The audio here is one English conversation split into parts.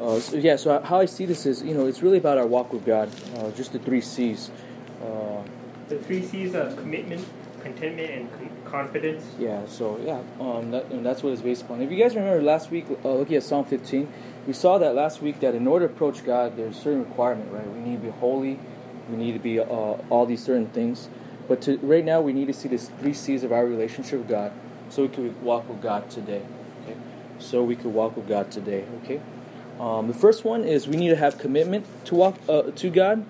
Uh, so, yeah, so how I see this is, you know, it's really about our walk with God, uh, just the three C's. Uh, The three C's are commitment, contentment, and con- confidence. yeah, so yeah, um, that, and that's what it's based upon. If you guys remember last week, uh, looking at Psalm 15, we saw that last week that in order to approach God, there's a certain requirement, right? We need to be holy, we need to be uh, all these certain things. But to, right now, we need to see these three C's of our relationship with God, so we can walk with God today. Okay, so we could walk with God today. Okay. Um, the first one is we need to have commitment to walk uh, to God.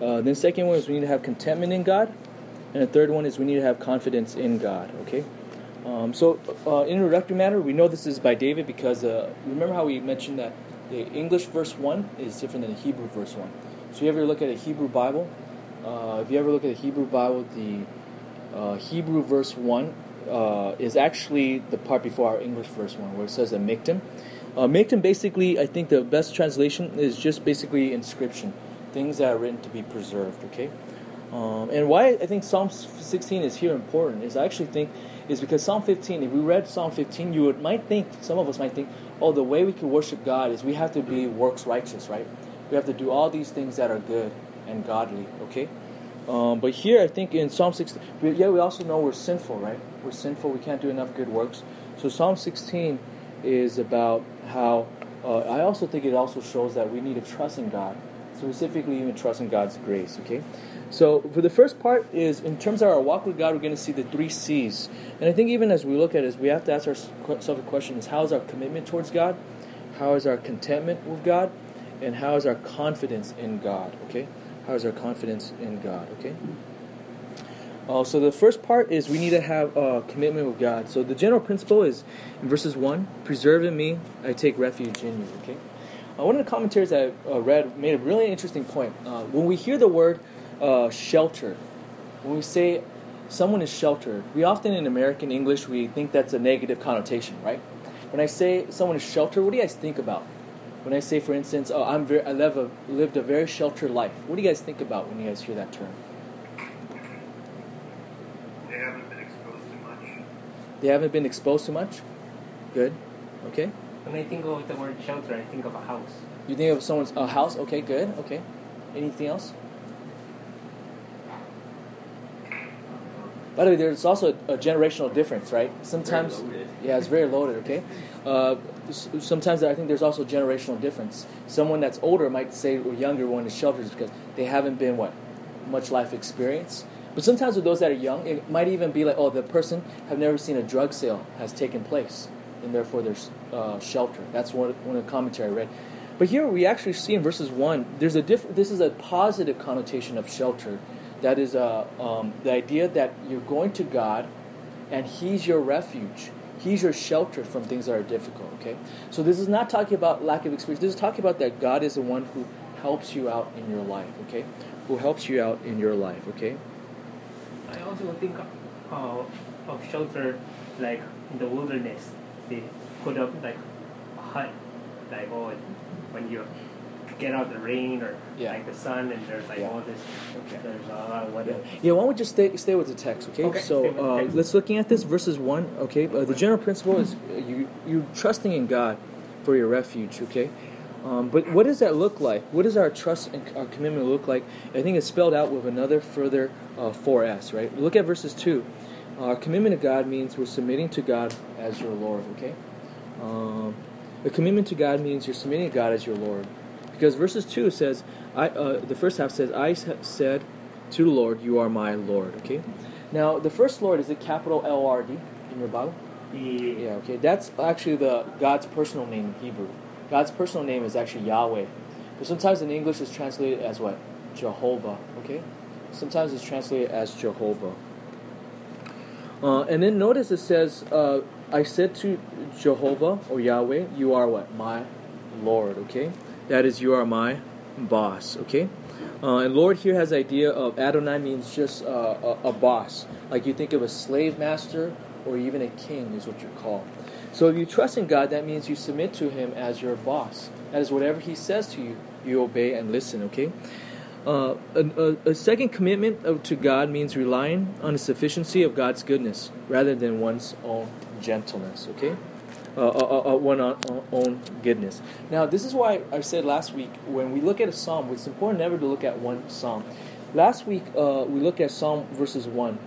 Uh, then second one is we need to have contentment in God, and the third one is we need to have confidence in God. Okay. Um, so, uh, introductory matter, we know this is by David because uh, remember how we mentioned that the English verse one is different than the Hebrew verse one. So, if you ever look at a Hebrew Bible? Uh, if you ever look at the Hebrew Bible, the uh, Hebrew verse one is actually the part before our English verse one, where it says a miktam. Uh, Miktam basically, I think the best translation is just basically inscription, things that are written to be preserved. Okay, um, and why I think Psalm 16 is here important is I actually think is because Psalm 15. If we read Psalm 15, you would, might think some of us might think, oh, the way we can worship God is we have to be works righteous, right? We have to do all these things that are good and godly. Okay. Um, but here, I think in Psalm 16, yeah, we also know we're sinful, right? We're sinful. We can't do enough good works. So Psalm 16 is about how uh, I also think it also shows that we need to trust in God, specifically even trust in God's grace. Okay, so for the first part is in terms of our walk with God, we're going to see the three C's, and I think even as we look at it, we have to ask ourselves the question: Is how is our commitment towards God? How is our contentment with God? And how is our confidence in God? Okay, how is our confidence in God? Okay. Uh, so the first part is we need to have a commitment with God. So the general principle is in verses one: "Preserve in me, I take refuge in you." Okay. Uh, one of the commentaries I uh, read made a really interesting point. Uh, when we hear the word uh, "shelter," when we say someone is sheltered, we often in American English we think that's a negative connotation, right? When I say someone is sheltered, what do you guys think about? When I say, for instance, "Oh, I'm very, I live a, lived a very sheltered life," what do you guys think about when you guys hear that term? They haven't been exposed to much. They haven't been exposed to much. Good. Okay. When I think of the word shelter, I think of a house. You think of someone's a house. Okay. Good. Okay. Anything else? By the way, there's also a generational difference, right? Sometimes, loaded. yeah, it's very loaded. Okay. Uh, sometimes I think there's also generational difference. Someone that's older might say a younger one is sheltered because they haven't been what much life experience. But sometimes with those that are young, it might even be like, oh, the person have never seen a drug sale has taken place, and therefore there's uh, shelter. That's one one of the commentary I read. But here we actually see in verses one, there's a diff- This is a positive connotation of shelter. That is uh, um, the idea that you're going to God, and He's your refuge. He's your shelter from things that are difficult. Okay, so this is not talking about lack of experience. This is talking about that God is the one who helps you out in your life. Okay, who helps you out in your life. Okay. I also think uh, of shelter like in the wilderness. They put up like a hut, like oh, when you get out the rain or Yeah. like the sun, and there's like Yeah. all this. Okay. There's a lot of Yeah. weather. yeah, why don't we just stay, stay with the text, okay? Okay, so uh, text. let's looking at this verses one, okay? Uh, the general principle is uh, you you trusting in God for your refuge, okay? Um, but what does that look like? What does our trust and our commitment look like? I think it's spelled out with another further uh, 4S, right? Look at verses 2. Our commitment to God means we're submitting to God as your Lord, okay? Um, the commitment to God means you're submitting to God as your Lord. Because verses 2 says, I, uh, the first half says, I said to the Lord, You are my Lord, okay? Now, the first Lord, is a capital L R D in your Bible? Yeah, okay. That's actually the God's personal name in Hebrew. God's personal name is actually Yahweh. But sometimes in English it's translated as what? Jehovah, okay? Sometimes it's translated as Jehovah. Uh, and then notice it says, uh, I said to Jehovah or Yahweh, you are what? My Lord, okay? That is, you are my boss, okay? Uh, and Lord here has idea of Adonai means just uh, a, a boss. Like you think of a slave master or even a king is what you're called. So if you trust in God, that means you submit to Him as your boss. That is, whatever He says to you, you obey and listen, okay? Uh, a, a, a second commitment of, to God means relying on the sufficiency of God's goodness rather than one's own gentleness. Okay, uh, uh, uh, one on, on own goodness. Now, this is why I said last week when we look at a psalm, it's important never to look at one psalm. Last week uh, we looked at Psalm verses one,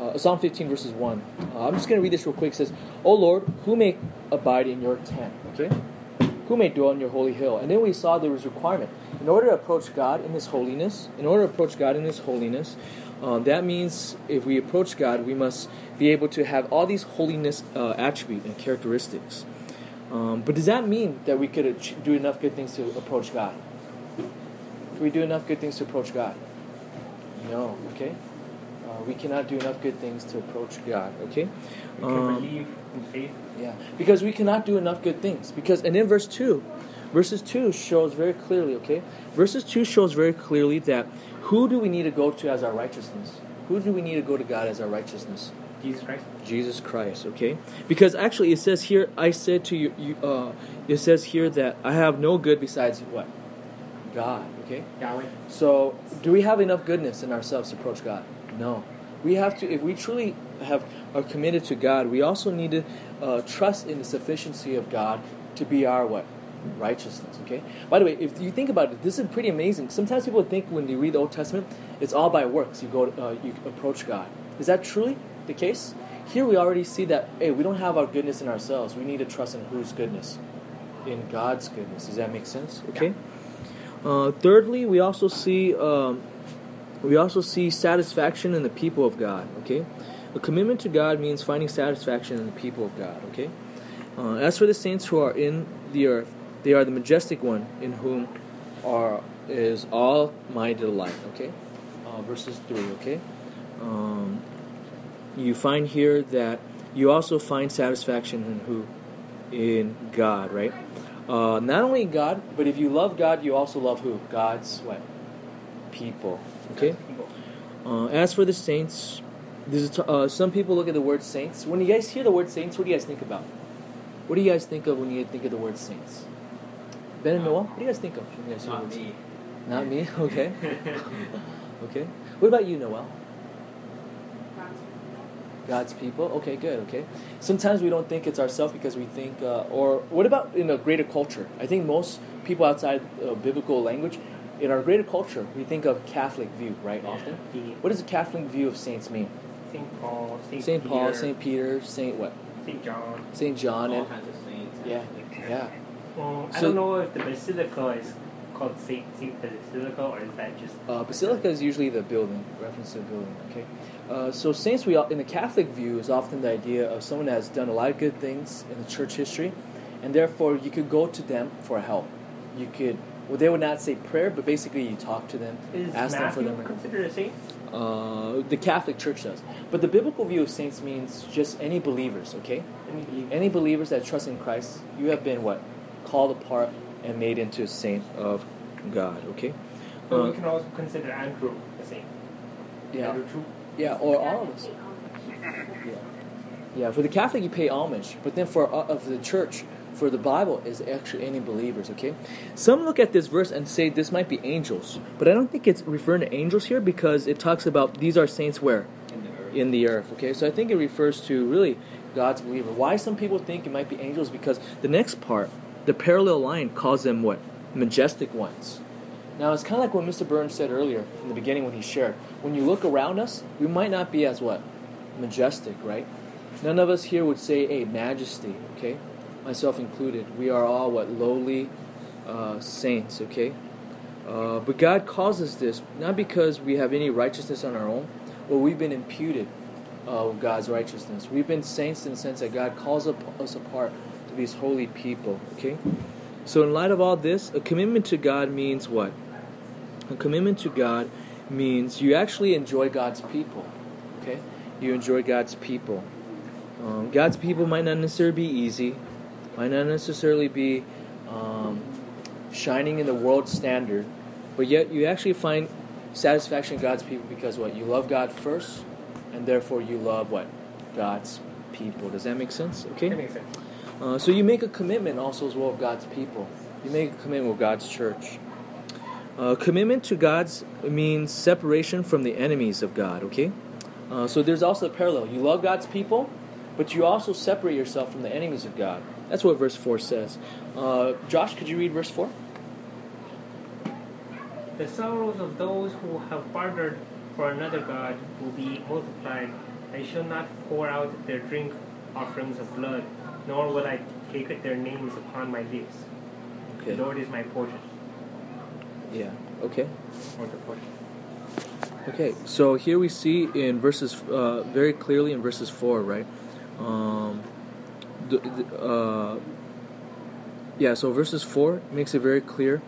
uh, Psalm 15 verses one. Uh, I'm just going to read this real quick. It says, "O Lord, who may abide in your tent?" Okay, who may dwell in your holy hill? And then we saw there was requirement in order to approach God in His holiness. In order to approach God in His holiness, um, that means if we approach God, we must be able to have all these holiness uh, attributes and characteristics. Um, but does that mean that we could do enough good things to approach God? Can we do enough good things to approach God? No. Okay. Uh, we cannot do enough good things to approach God. Okay. We can Um, believe in faith. yeah, because we cannot do enough good things. Because and in verse two, verses two shows very clearly. Okay, verses two shows very clearly that who do we need to go to as our righteousness? Who do we need to go to God as our righteousness? Jesus Christ. Jesus Christ. Okay, because actually it says here, I said to you, you uh, it says here that I have no good besides what God. Okay, Yahweh. so, do we have enough goodness in ourselves to approach God? No. We have to, if we truly have are committed to God, we also need to uh, trust in the sufficiency of God to be our what righteousness. Okay. By the way, if you think about it, this is pretty amazing. Sometimes people think when you read the Old Testament, it's all by works. You go, uh, you approach God. Is that truly the case? Here we already see that. Hey, we don't have our goodness in ourselves. We need to trust in whose goodness, in God's goodness. Does that make sense? Okay. Uh, thirdly, we also see um, we also see satisfaction in the people of God. Okay, a commitment to God means finding satisfaction in the people of God. Okay, uh, as for the saints who are in the earth, they are the majestic one in whom are is all my delight. Okay, uh, verses three. Okay, um, you find here that you also find satisfaction in who in God. Right. Uh, not only God, but if you love God, you also love who? God's what? People. Okay. Uh, as for the saints, this is t- uh, some people look at the word saints. When you guys hear the word saints, what do you guys think about? What do you guys think of when you think of the word saints? Ben and Noah, what do you guys think of when you guys hear the Not word me. saints? Not me. Okay. okay. What about you, Noel? God's people. Okay, good. Okay. Sometimes we don't think it's ourselves because we think, uh, or what about in a greater culture? I think most people outside uh, biblical language, in our greater culture, we think of Catholic view, right? Often. The What does the Catholic view of saints mean? Saint Paul, Saint, Saint Paul, Peter, Saint Peter, Saint what? Saint John. Saint John, all and kinds of saints. yeah, yeah. Well, I don't know if the basilica is called Saint Saint Basilica or is that just Uh, basilica is usually the building, reference to the building. Okay, uh, so saints we in the Catholic view is often the idea of someone that has done a lot of good things in the church history, and therefore you could go to them for help. You could, well, they would not say prayer, but basically you talk to them, is ask them for Matthew them. considered a saint? Uh, the Catholic Church does, but the biblical view of saints means just any believers. Okay, Let me believe. any believers that trust in Christ, you have been what called apart and made into a saint of God. Okay. But Uh, we can also consider Andrew a saint. yeah. Andrew too. Yeah, or all of us. Yeah. Yeah, for the Catholic you pay homage, but then for uh, of the church, for the Bible is actually any believers. Okay, some look at this verse and say this might be angels, but I don't think it's referring to angels here because it talks about these are saints where In the earth. in the earth. Okay, so I think it refers to really God's believer. Why some people think it might be angels because the next part, the parallel line, calls them what majestic ones. Now it's kind of like what Mr. Burns said earlier in the beginning when he shared. When you look around us, we might not be as what majestic, right? None of us here would say a majesty. Okay, myself included. We are all what lowly uh, saints. Okay. Uh, but God calls us this not because we have any righteousness on our own, but we've been imputed uh, with God's righteousness. We've been saints in the sense that God calls up, us apart to these holy people. Okay? So, in light of all this, a commitment to God means what? A commitment to God means you actually enjoy God's people. Okay? You enjoy God's people. Um, God's people might not necessarily be easy, might not necessarily be um, shining in the world standard, but yet you actually find satisfaction in God's people because what? You love God first, and therefore you love what? God's people. Does that make sense? Okay? That makes sense. Uh, so you make a commitment also as well of God's people. You make a commitment with God's church. Uh, commitment to God's means separation from the enemies of God. Okay, uh, so there's also a parallel. You love God's people, but you also separate yourself from the enemies of God. That's what verse 4 says. Uh, Josh, could you read verse 4? The sorrows of those who have bartered for another god will be multiplied. I shall not pour out their drink offerings of blood, nor will I take their names upon my lips. Okay. The Lord is my portion. Yeah. Okay. Or the portion. Okay. So here we see in verses uh, very clearly in verses four, right? Um, uh, yeah. So verses four makes it very clear.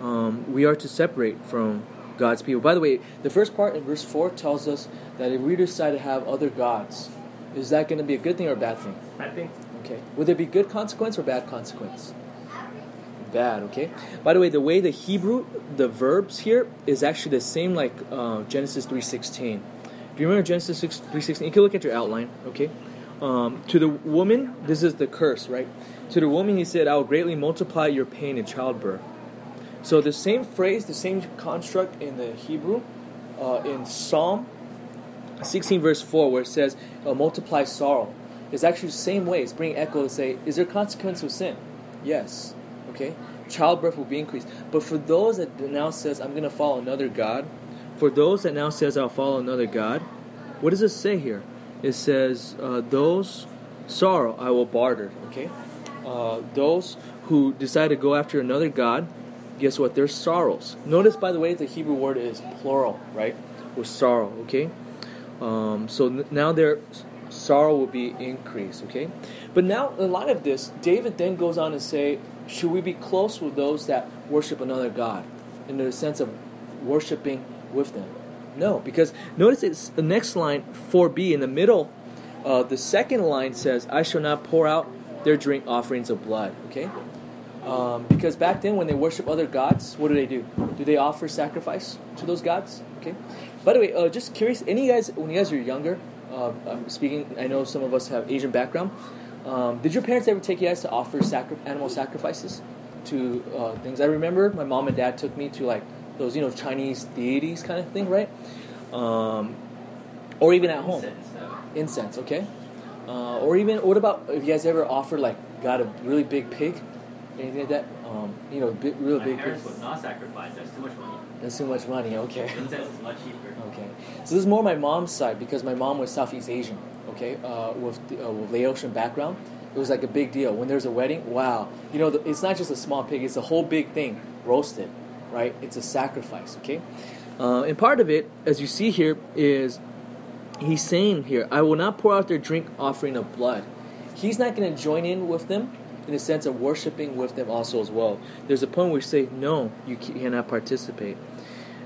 Um, we are to separate from God's people. By the way, the first part in verse four tells us that if we decide to have other gods, is that going to be a good thing or a bad thing? I think Okay. Would there be good consequence or bad consequence? Bad. Okay. By the way, the way the Hebrew, the verbs here is actually the same like uh, Genesis three sixteen. Do you remember Genesis three sixteen? You can look at your outline. Okay. Um, to the woman, this is the curse, right? To the woman, he said, "I will greatly multiply your pain in childbirth." So the same phrase, the same construct in the Hebrew, uh, in Psalm 16 verse 4 where it says uh, multiply sorrow. Is actually the same way. It's bringing echo to say is there consequence of sin? Yes. Okay? Childbirth will be increased. But for those that now says i'm going to follow another god for those that now says i'll follow another god what does it say here it says uh, those sorrow i will barter. Okay? Uh, those who decide to go after another god guess what? Their sorrows. Notice by the way the hebrew word is plural right? With sorrow okay? Um, so n- now their sorrow will be increased. Okay, but now in light of this, David then goes on to say, should we be close with those that worship another god, in the sense of worshiping with them? No, because notice it's the next line, 4b in the middle. Uh, the second line says, "I shall not pour out their drink offerings of blood." Okay. Um, because back then, when they worship other gods, what do they do? Do they offer sacrifice to those gods? Okay. By the way, uh, just curious, any you guys, when you guys were younger, uh, I'm speaking, I know some of us have Asian background. Um, did your parents ever take you guys to offer sacri- animal sacrifices to uh, things? I remember my mom and dad took me to like those, you know, Chinese deities kind of thing, right? Um, or even at home, incense, okay? Uh, or even, what about if you guys ever offered like got a really big pig, anything like that? Um, you know, big, real My big pig. parents would not sacrifice. That's too much money. That's too much money. Okay. Incense is much cheaper. Okay, so this is more my mom's side because my mom was Southeast Asian. Okay, uh, with uh, with Laotian background, it was like a big deal when there's a wedding. Wow, you know, the, it's not just a small pig; it's a whole big thing, roasted, right? It's a sacrifice. Okay, uh, and part of it, as you see here, is he's saying here, "I will not pour out their drink offering of blood." He's not going to join in with them in the sense of worshiping with them also as well. There's a point where we say, "No, you cannot participate."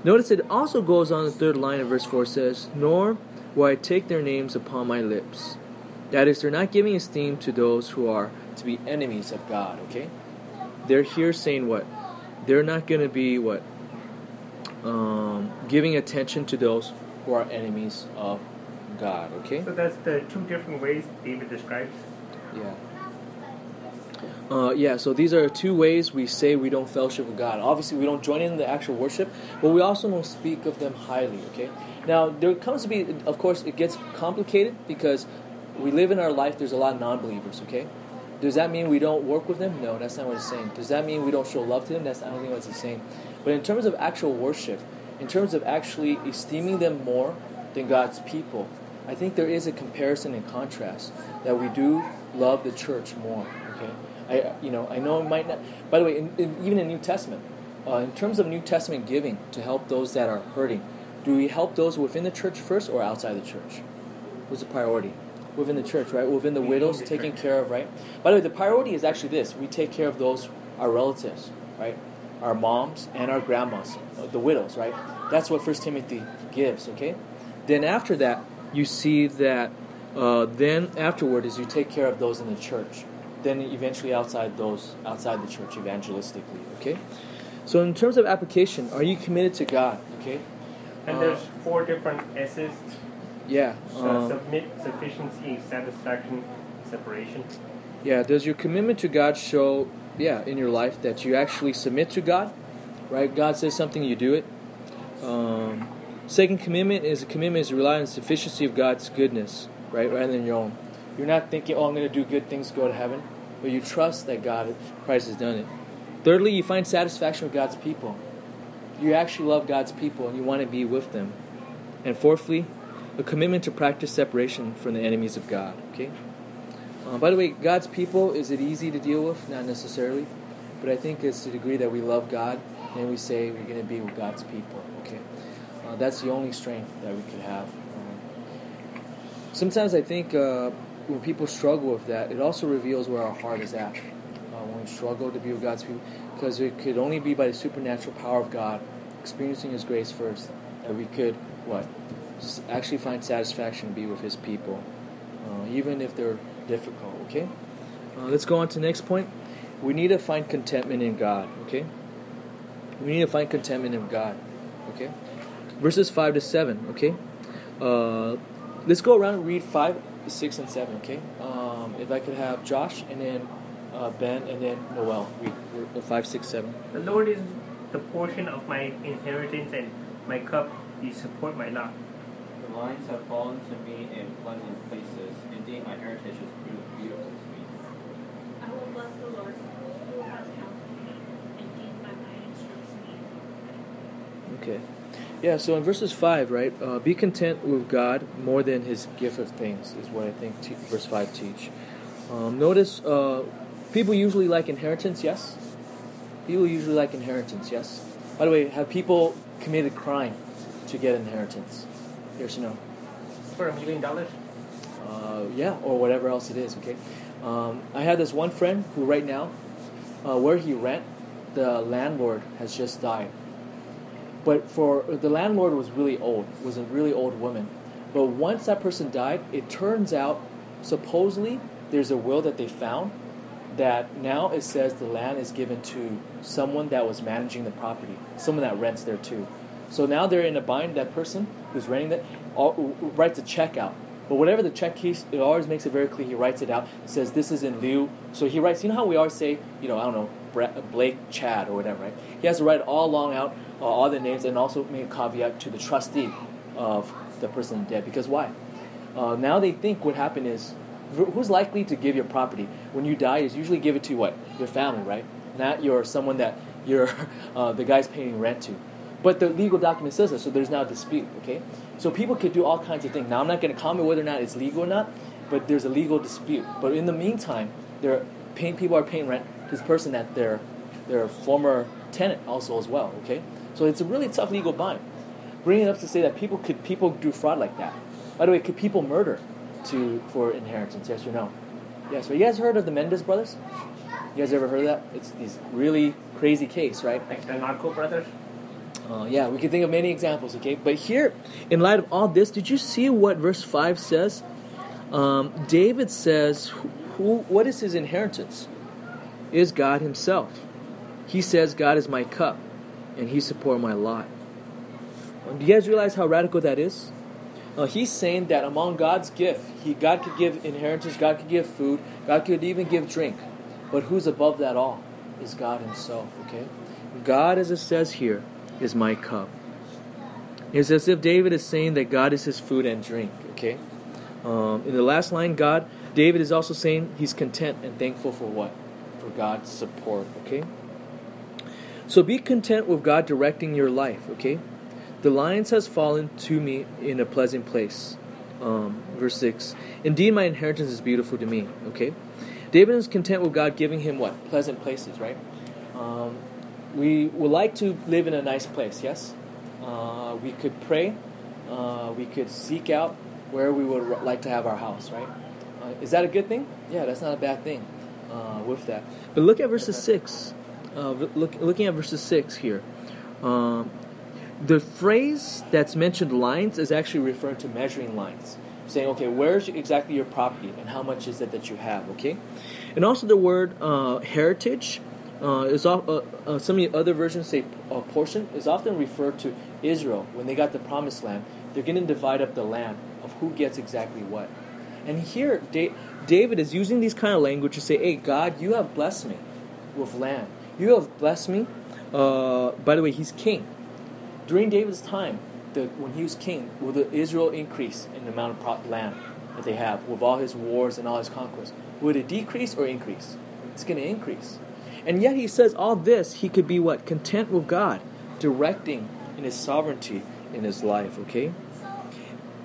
Notice it also goes on the third line of verse 4 says, Nor will I take their names upon my lips. That is, they're not giving esteem to those who are to be enemies of God, okay? They're here saying what? They're not going to be what? Um, giving attention to those who are enemies of God, okay? So that's the two different ways David describes. Yeah. Uh, yeah, so these are two ways we say we don't fellowship with God. Obviously, we don't join in the actual worship, but we also don't speak of them highly, okay? Now, there comes to be, of course, it gets complicated because we live in our life, there's a lot of non believers, okay? Does that mean we don't work with them? No, that's not what it's saying. Does that mean we don't show love to them? That's I don't think what it's saying. But in terms of actual worship, in terms of actually esteeming them more than God's people, I think there is a comparison and contrast that we do love the church more. Okay, I you know I know it might not. By the way, in, in, even in New Testament, uh, in terms of New Testament giving to help those that are hurting, do we help those within the church first or outside the church? What's the priority? Within the church, right? Within the widows, taking care of, right? By the way, the priority is actually this: we take care of those our relatives, right? Our moms and our grandmas, the widows, right? That's what First Timothy gives. Okay. Then after that, you see that. Uh, then afterward is you take care of those in the church. Then eventually outside those outside the church evangelistically. Okay. So in terms of application, are you committed to God? Okay. And Uh, there's four different S's: Yeah. uh, um, submit, sufficiency, satisfaction, separation. Yeah, does your commitment to God show, yeah, in your life that you actually submit to God? Right? God says something, you do it. Um, second commitment is a commitment is to rely on the sufficiency of God's goodness, right, rather than your own. You're not thinking, oh, I'm going to do good things go to heaven, but you trust that God, Christ has done it. Thirdly, you find satisfaction with God's people. You actually love God's people and you want to be with them. And fourthly, a commitment to practice separation from the enemies of God. Okay. Uh, by the way, God's people is it easy to deal with? Not necessarily, but I think it's the degree that we love God and we say we're going to be with God's people. Okay. Uh, that's the only strength that we could have. Um, sometimes I think uh, when people struggle with that, it also reveals where our heart is at. Uh, when we struggle to be with God's people, because it could only be by the supernatural power of God, experiencing His grace first, that we could what actually find satisfaction to be with His people, uh, even if they're difficult. Okay. Uh, let's go on to the next point. We need to find contentment in God. Okay. We need to find contentment in God. Okay. Verses five to seven. Okay. Uh, let's go around and read five, six, and seven. Okay. Um, if I could have Josh and then uh, Ben and then Noel read uh, five, six, seven. The Lord is the portion of my inheritance and my cup. You support my lot. The lines have fallen to me in pleasant places. Indeed, my heritage is beau- beautiful to me. I will bless the Lord who has counseled me. Indeed, my mind instructs me. Okay. Yeah, so in verses 5, right, uh, be content with God more than his gift of things, is what I think te- verse 5 teach. Um, notice uh, people usually like inheritance, yes? People usually like inheritance, yes? By the way, have people committed crime to get inheritance? Yes or no? For a million dollars? Uh, yeah, or whatever else it is. Okay. Um, I had this one friend who, right now, uh, where he rent, the landlord has just died. But for the landlord was really old, was a really old woman. But once that person died, it turns out, supposedly, there's a will that they found that now it says the land is given to someone that was managing the property, someone that rents there too. So now they're in a bind. That person who's renting that writes a check out. But whatever the check keeps, it always makes it very clear. He writes it out. Says this is in lieu. So he writes. You know how we always say, you know, I don't know, Blake, Chad, or whatever, right? He has to write all along out uh, all the names and also make a caveat to the trustee of the person dead. Because why? Uh, now they think what happened is who's likely to give your property when you die is usually give it to what your family, right? Not your someone that you're uh, the guy's paying rent to. But the legal document says that, so there's now a dispute. Okay, so people could do all kinds of things. Now I'm not going to comment whether or not it's legal or not, but there's a legal dispute. But in the meantime, they're paying people are paying rent to this person that their their former tenant also as well. Okay, so it's a really tough legal bind. Bringing it up to say that people could people do fraud like that. By the way, could people murder to for inheritance? Yes or no? Yes. Right. You guys heard of the Menendez brothers? You guys ever heard of that? It's these really crazy case, right? Like the Narco brothers? Uh, yeah, we can think of many examples, okay? But here, in light of all this, did you see what verse 5 says? Um, David says, who, What is his inheritance? Is God himself. He says, God is my cup, and he support my lot. Do you guys realize how radical that is? Uh, he's saying that among God's gift, he, God could give inheritance, God could give food, God could even give drink. But who's above that all? Is God himself, okay? God, as it says here, is my cup. It's as if David is saying that God is his food and drink. Okay. Um, in the last line, God, David is also saying he's content and thankful for what? For God's support. Okay. So be content with God directing your life. Okay. The lions has fallen to me in a pleasant place. Um, verse six. Indeed, my inheritance is beautiful to me. Okay. David is content with God giving him what? Pleasant places, right? Um, we would like to live in a nice place, yes? Uh, we could pray. Uh, we could seek out where we would like to have our house, right? Uh, is that a good thing? Yeah, that's not a bad thing uh, with that. But look at verses 6. Uh, look, looking at verses 6 here. Um, the phrase that's mentioned lines is actually referring to measuring lines. Saying, okay, where's exactly your property and how much is it that you have, okay? And also the word uh, heritage uh, is uh, uh, some of the other versions say uh, portion is often referred to Israel when they got the promised land. They're going to divide up the land of who gets exactly what. And here, da- David is using these kind of language to say, "Hey, God, you have blessed me with land. You have blessed me." Uh, by the way, he's king. During David's time, the, when he was king, will the Israel increase in the amount of land that they have with all his wars and all his conquests? Would it decrease or increase? It's going to increase. And yet he says all this, he could be what? Content with God, directing in his sovereignty in his life, okay?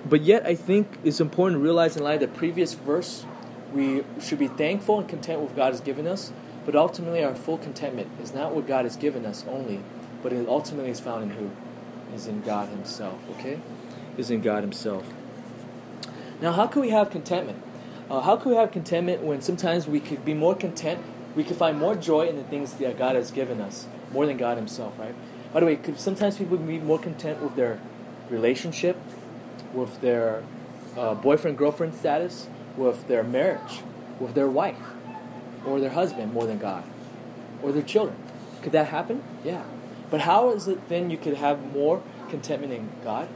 But yet I think it's important to realize in light of the previous verse, we should be thankful and content with God has given us, but ultimately our full contentment is not what God has given us only, but it ultimately is found in who? Is in God himself, okay? Is in God himself. Now, how can we have contentment? Uh, how can we have contentment when sometimes we could be more content, we can find more joy in the things that God has given us, more than God Himself, right? By the way, could sometimes people be more content with their relationship, with their uh, boyfriend girlfriend status, with their marriage, with their wife, or their husband more than God, or their children. Could that happen? Yeah. But how is it then you could have more contentment in God?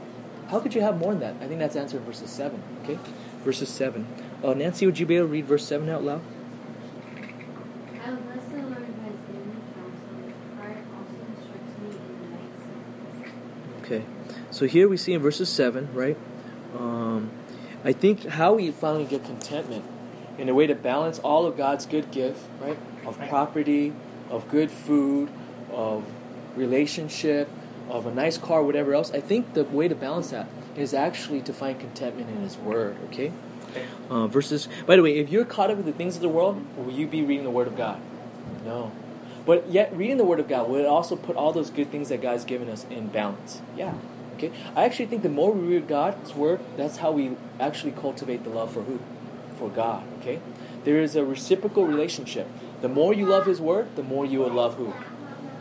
How could you have more than that? I think that's answered in verses 7. Okay? Verses 7. Uh, Nancy, would you be able to read verse 7 out loud? I will bless the Lord who has given me counsel. His heart also instructs me in the night seasons. Okay. So here we see in verses 7, right? Um, I think how we finally get contentment in a way to balance all of God's good gift, right? Of property, of good food, of relationship, of a nice car, whatever else. I think the way to balance that is actually to find contentment in His Word, okay? Uh, versus, by the way, if you're caught up with the things of the world, will you be reading the Word of God? No. But yet, reading the Word of God will also put all those good things that God's given us in balance. Yeah. Okay. I actually think the more we read God's Word, that's how we actually cultivate the love for who? For God. Okay. There is a reciprocal relationship. The more you love His Word, the more you will love who?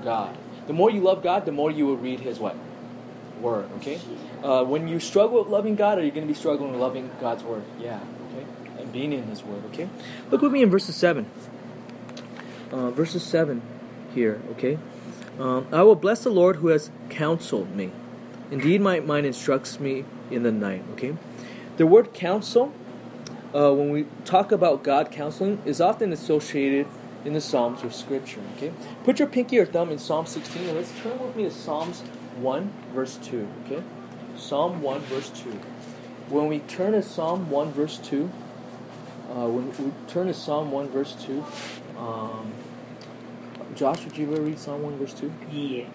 God. The more you love God, the more you will read His what? Word. Okay. Uh, when you struggle with loving God, are you going to be struggling with loving God's Word? Yeah. Okay. And being in His Word. Okay. Look with me in verses seven. Uh, verses seven here. Okay. Um, I will bless the Lord who has counseled me. Indeed, my mind instructs me in the night. Okay. The word counsel, uh, when we talk about God counseling, is often associated in the Psalms with Scripture. Okay. Put your pinky or thumb in Psalm 16 and let's turn with me to Psalms 1, verse 2. Okay. Psalm 1, verse 2. When we turn to Psalm 1, verse 2, uh, when we turn to Psalm 1, verse 2, um, Josh, would you ever read Psalm 1, verse 2? Yeah.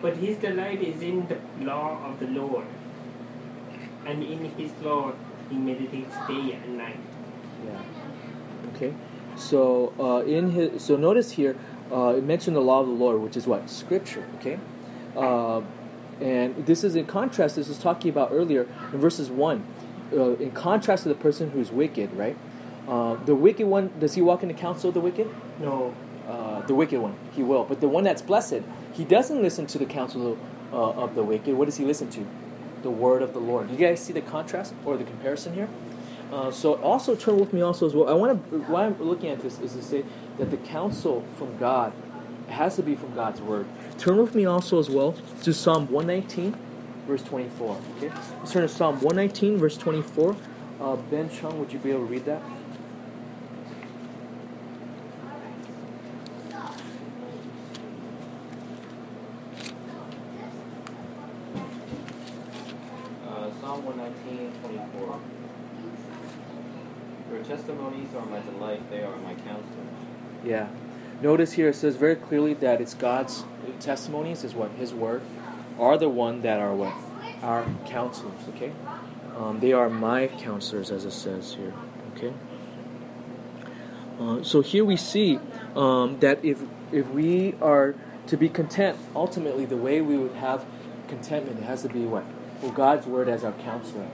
But his delight is in the law of the Lord, and in his law he meditates day and night. Yeah. Okay. So uh, in his, so notice here, uh, it mentioned the law of the Lord, which is what Scripture. Okay. Uh, and this is in contrast. This is talking about earlier in verses one. Uh, in contrast to the person who's wicked, right? Uh, the wicked one does he walk in the counsel of the wicked? No, the wicked one, he will. But the one that's blessed, he doesn't listen to the counsel uh, of the wicked. What does he listen to? The word of the Lord. You guys see the contrast or the comparison here? Uh, so also turn with me also as well. I want to. Why I'm looking at this is to say that the counsel from God has to be from God's word. Turn with me also as well to Psalm 119, verse 24. Okay, let's turn to Psalm 119, verse 24. Uh, ben Chung, would you be able to read that? Uh, Psalm 119, 24. Your testimonies are my delight, they are my counselors. Yeah. Notice here it says very clearly that it's God's testimonies, is what His word, are the one that are what our counselors. Okay, um, they are my counselors, as it says here. Okay. Uh, so here we see um, that if if we are to be content, ultimately the way we would have contentment it has to be what? Well, God's word as our counselor.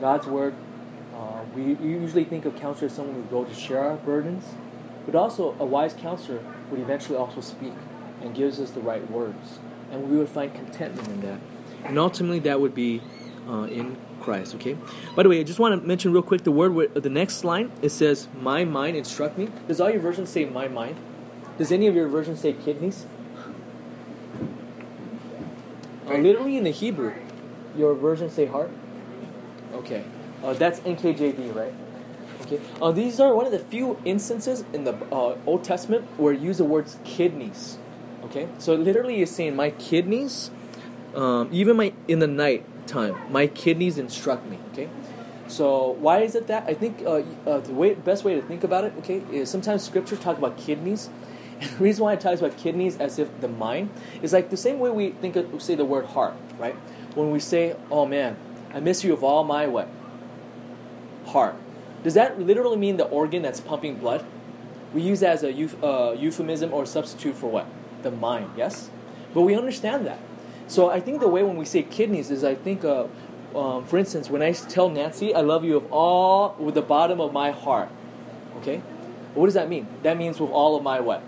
God's word. Uh, we usually think of counselor as someone who would go to share our burdens, but also a wise counselor would eventually also speak and gives us the right words, and we would find contentment in that. And ultimately, that would be uh, in Christ. Okay. By the way, I just want to mention real quick the word. with- The next line it says, "My mind instruct me." Does all your versions say "my mind"? Does any of your versions say kidneys? Uh, literally in the Hebrew, your version say heart. Okay, uh, that's NKJV, right? Okay, uh, these are one of the few instances in the uh, Old Testament where you use the words kidneys. Okay, so literally is saying my kidneys, um, even my in the night time, my kidneys instruct me. Okay, So why is it that? I think uh, uh, the way, best way to think about it, okay, is sometimes Scripture talk about kidneys. And the reason why it talks about kidneys as if the mind is like the same way we think of, say the word heart, right? When we say, "Oh man, I miss you of all my what heart," does that literally mean the organ that's pumping blood? We use that as a euph- uh, euphemism or substitute for what? The mind, yes? But we understand that. So I think the way when we say kidneys is I think, uh, um, for instance, when I tell Nancy, I love you of all, with the bottom of my heart, okay? What does that mean? That means with all of my what?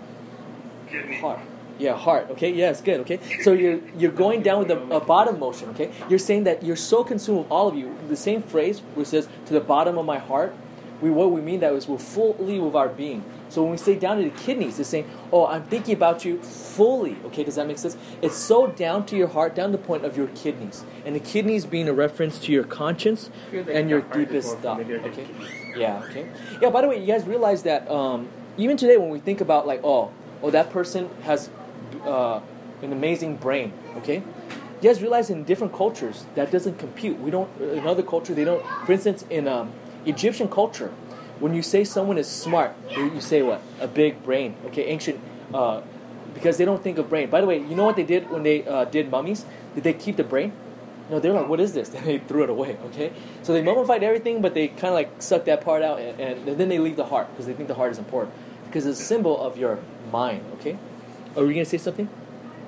Kidney. Heart. Yeah, heart. Okay, yes, good. Okay, so you're you're going down with a, a bottom motion. Okay, you're saying that you're so consumed with all of you. The same phrase which says to the bottom of my heart. We what we mean that is we're fully with our being. So when we say down to the kidneys, it's saying, "Oh, I'm thinking about you fully." Okay, does that make sense? It's so down to your heart, down to the point of your kidneys, and the kidneys being a reference to your conscience I feel like and your deepest thought. Okay. Yeah, okay. Yeah, by the way, you guys realize that um, even today when we think about like, oh, oh, that person has uh, an amazing brain, okay? Guys realize in different cultures that doesn't compute. We don't, in other culture, they don't, for instance, in um, Egyptian culture, when you say someone is smart, you say what? A big brain, okay? Ancient, uh, because they don't think of brain. By the way, you know what they did when they uh, did mummies? Did they keep the brain? No, they're like, what is this? They threw it away, okay? So they mummified everything, but they kind of like sucked that part out, and, and then they leave the heart because they think the heart is important. Because it's a symbol of your mind, okay? Are we going to say something?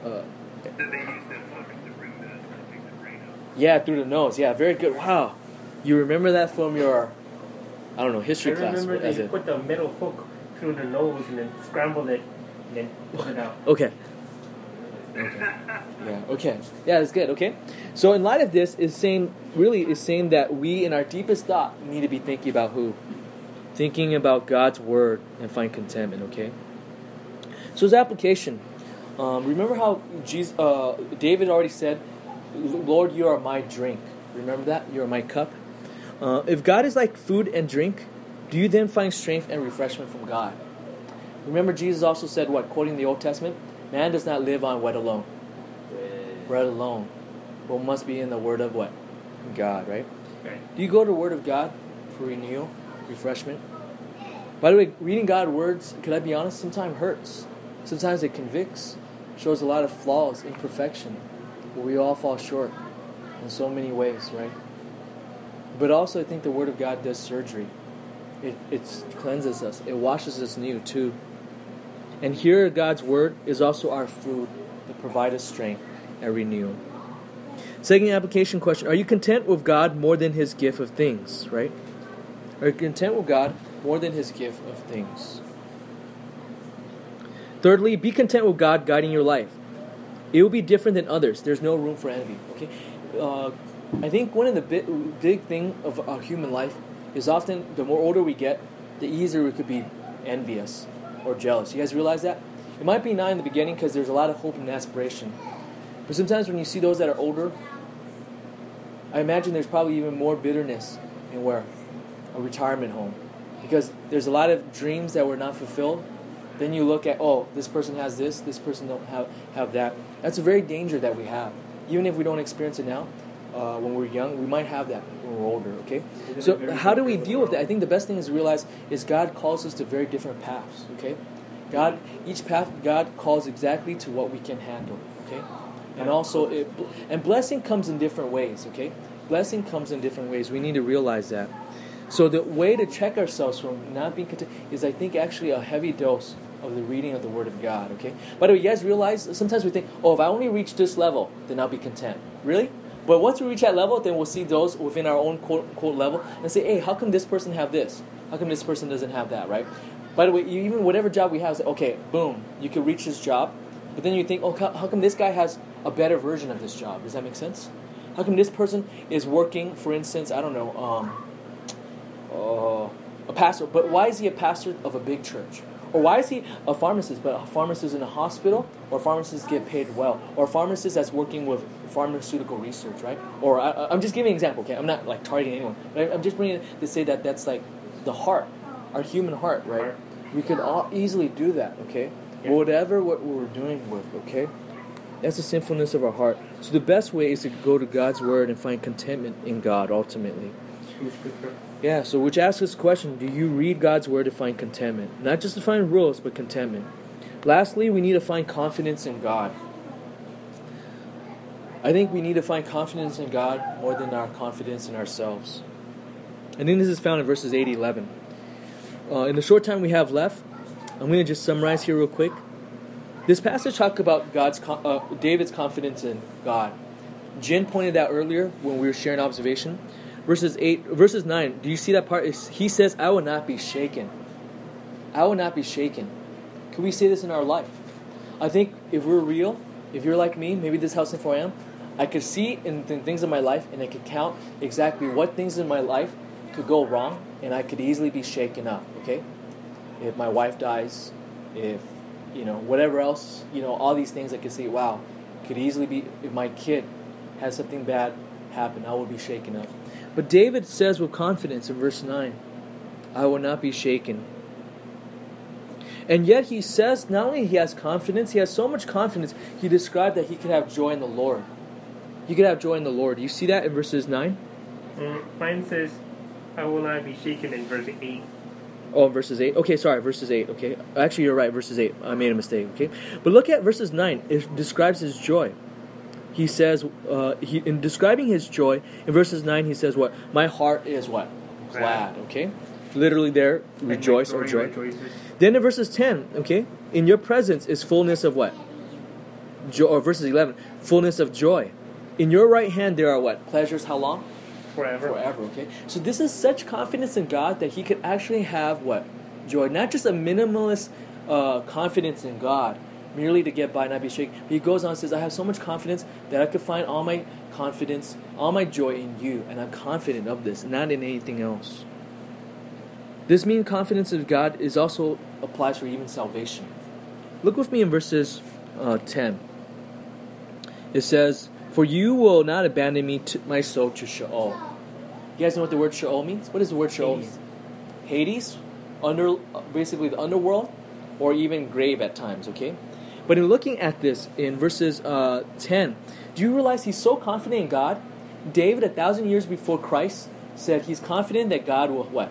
Uh, Did they use that focus to bring the, to take the brain out? yeah, through the nose. Yeah, very good. Wow. You remember that from your, I don't know, history I class. remember as they a- put the metal hook through the nose and then scrambled it and then pulled it out. Okay. Okay. Yeah. Okay. Yeah, that's good. Okay. So in light of this, is saying really is saying that we, in our deepest thought, need to be thinking about who, thinking about God's word and find contentment. Okay. So as application, um, remember how Jesus, uh, David already said, "Lord, you are my drink." Remember that you are my cup. Uh, if God is like food and drink, do you then find strength and refreshment from God? Remember, Jesus also said, what, quoting the Old Testament? Man does not live on what alone? Bread alone. But must be in the word of what? God, right? Right. Do you go to the word of God for renewal, refreshment? By the way, reading God's words, could I be honest, sometimes hurts. Sometimes it convicts, shows a lot of flaws, imperfection. But we all fall short in so many ways, right? But also, I think the Word of God does surgery. It, it cleanses us, it washes us new, too. And here, God's Word is also our food to provide us strength and renewal. Second application question Are you content with God more than His gift of things, right? Are you content with God more than His gift of things? Thirdly, be content with God guiding your life. It will be different than others. There's no room for envy. Okay, uh, I think one of the big, big thing of our human life is often the more older we get, the easier we could be envious or jealous. You guys realize that? It might be not in the beginning because there's a lot of hope and aspiration, but sometimes when you see those that are older, I imagine there's probably even more bitterness in where a retirement home because there's a lot of dreams that were not fulfilled then you look at oh this person has this this person don't have have that. That's a very danger that we have. Even if we don't experience it now uh, when we're young we might have that when we're older okay? So how do we deal with that? I think the best thing is to realize is god calls us to very different paths okay? God each path god calls exactly to what we can handle okay? And also it, and blessing comes in different ways okay? Blessing comes in different ways. We need to realize that. So the way to check ourselves from not being content is, I think, actually a heavy dose of the reading of the Word of God. Okay. By the way, you guys realize sometimes we think, oh, if I only reach this level, then I'll be content. Really? But once we reach that level, then we'll see those within our own quote unquote level and say, hey, how come this person have this? How come this person doesn't have that? Right? By the way, you, even whatever job we have, say, okay, boom, you can reach this job, but then you think, oh, how, how come this guy has a better version of this job? Does that make sense? How come this person is working, for instance, I don't know, um, uh, a pastor, but why is he a pastor of a big church? Or why is he a pharmacist, but a pharmacist in a hospital? Or pharmacists get paid well? Or a pharmacist that's working with pharmaceutical research, right? Or I, I'm just giving an example, okay? I'm not like targeting anyone, but I'm just bringing it to say that that's like the heart, our human heart, right? We could all easily do that, okay? Whatever what we're doing with, okay? That's the sinfulness of our heart. So the best way is to go to God's word and find contentment in God ultimately. Yeah, so which asks us a question Do you read God's word to find contentment? Not just to find rules, but contentment. Lastly, we need to find confidence in God. I think we need to find confidence in God more than our confidence in ourselves. I think this is found in verses 8 11. Uh, in the short time we have left, I'm going to just summarize here real quick. This passage talks about God's uh, David's confidence in God. Jen pointed out earlier when we were sharing observation, verses eight, verses nine. Do you see that part? He says, "I will not be shaken. I will not be shaken." Can we say this in our life? I think if we're real, if you're like me, maybe this is how sinful I am. I could see in things in my life, and I could count exactly what things in my life could go wrong, and I could easily be shaken up. Okay, if my wife dies, if you know whatever else, you know all these things, I could see. Wow, could easily be if my kid has something bad happen, I will be shaken up. But David says with confidence in verse nine, "I will not be shaken." And yet he says not only he has confidence, he has so much confidence, he described that he could have joy in the Lord. He could have joy in the Lord. You see that in verses 9? Mm, mine says, I will not be shaken in verse 8. Oh, verses 8. Okay, sorry, verses 8. Okay. Actually, you're right, verses 8. I made a mistake. Okay. But look at verses 9. It describes his joy. He says, uh, he, in describing his joy, in verses 9, he says, What? My heart is what? Glad. Okay. Literally there, rejoice or joy. rejoices. Then in verses 10, okay, in your presence is fullness of what? Joy, or verses 11, fullness of joy. In your right hand there are what? Pleasures, how long? Forever. Forever, okay? So this is such confidence in God that he could actually have what? Joy. Not just a minimalist uh, confidence in God, merely to get by and not be shaken. But he goes on and says, I have so much confidence that I could find all my confidence, all my joy in you, and I'm confident of this, not in anything else. This mean confidence of God is also applies for even salvation. Look with me in verses uh, 10. It says, For you will not abandon me to my soul to Sheol. You guys know what the word Sheol means? What does the word Sheol mean? Hades. Hades, under basically the underworld, or even grave at times. Okay, but in looking at this in verses uh, ten, do you realize he's so confident in God? David, a thousand years before Christ, said he's confident that God will what?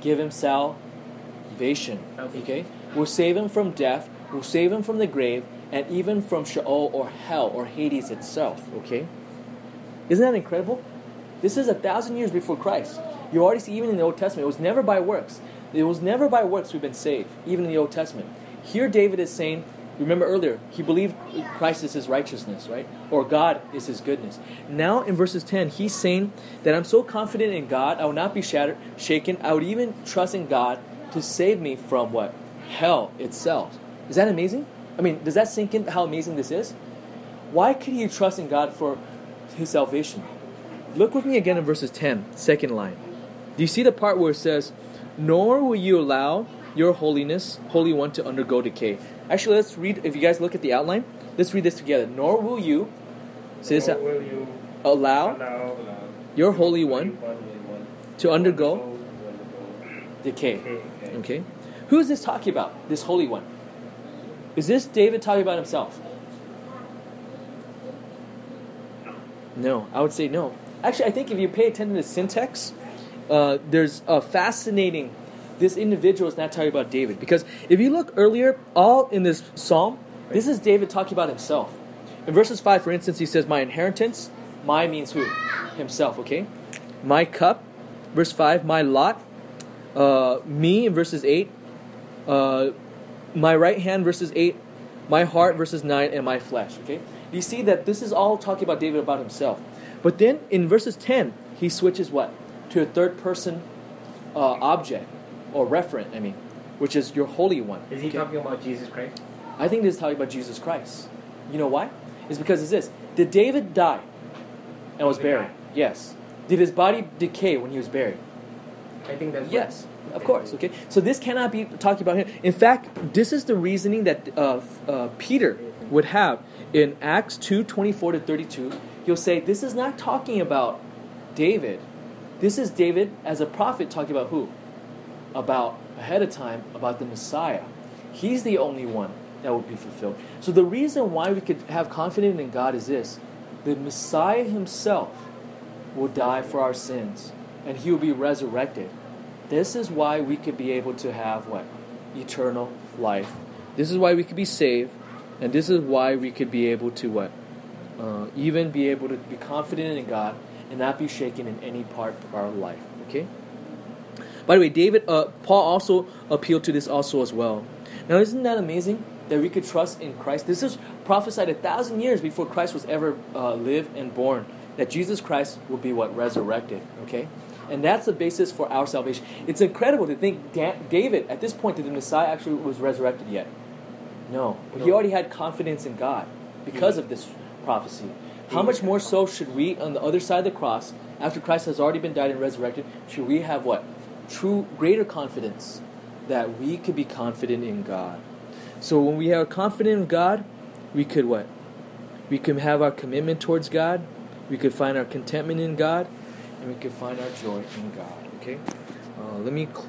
Give him salvation. Salvation. Okay, will save him from death, will save him from the grave, and even from Sheol or hell or Hades itself. Okay, isn't that incredible? This is a thousand years before Christ. You already see, even in the Old Testament, it was never by works. It was never by works we've been saved, even in the Old Testament. Here, David is saying, remember earlier, he believed Christ is his righteousness, right? Or God is his goodness. Now, in verses 10, he's saying that I'm so confident in God, I will not be shattered, shaken. I would even trust in God to save me from what? Hell itself. Is that amazing? I mean, does that sink in how amazing this is? Why could he trust in God for his salvation? Look with me again in verses 10, second line. Do you see the part where it says, Nor will you allow your holiness, Holy One, to undergo decay? Actually, let's read, if you guys look at the outline, let's read this together. Nor will you, say this will you allow allow your Holy One to undergo decay. Okay. Okay? Who is this talking about? This Holy One. Is this David talking about himself? No, I would say no. Actually, I think if you pay attention to syntax, uh, there's a fascinating. This individual is not talking about David because if you look earlier, all in this psalm, this is David talking about himself. In verses five, for instance, he says, "My inheritance." My means who? Himself. Okay. My cup. Verse five. My lot. Uh, me in verses eight. Uh, my right hand verses 8 my heart verses 9 and my flesh okay you see that this is all talking about david about himself but then in verses 10 he switches what to a third person uh, object or referent i mean which is your holy one Is he okay? talking about Jesus Christ? i think this is talking about jesus christ you know why it's because it's this did david die and was buried yes did his body decay when he was buried I think that's Yes, of course. Okay, so this cannot be talking about him. In fact, this is the reasoning that uh, uh, Peter would have in Acts two twenty four to thirty two. He'll say this is not talking about David. This is David as a prophet talking about who? About ahead of time about the Messiah. He's the only one that would be fulfilled. So the reason why we could have confidence in God is this: the Messiah Himself will die for our sins and he will be resurrected. This is why we could be able to have what? Eternal life. This is why we could be saved, and this is why we could be able to what? Uh, even be able to be confident in God and not be shaken in any part of our life. Okay. By the way, David, uh, Paul also appealed to this also as well. Now, isn't that amazing that we could trust in Christ? This is prophesied a thousand years before Christ was ever uh, lived and born. That Jesus Christ will be what resurrected. Okay, and that's the basis for our salvation. It's incredible to think da- David at this point did the Messiah actually was resurrected yet? No, but he already had confidence in God because of this prophecy. How much more so should we, on the other side of the cross, after Christ has already been died and resurrected, should we have what? True, greater confidence that we could be confident in God. So when we are confident in God, we could what? We can have our commitment towards God. We could find our contentment in God, and we could find our joy in God. Okay. Uh, let me close.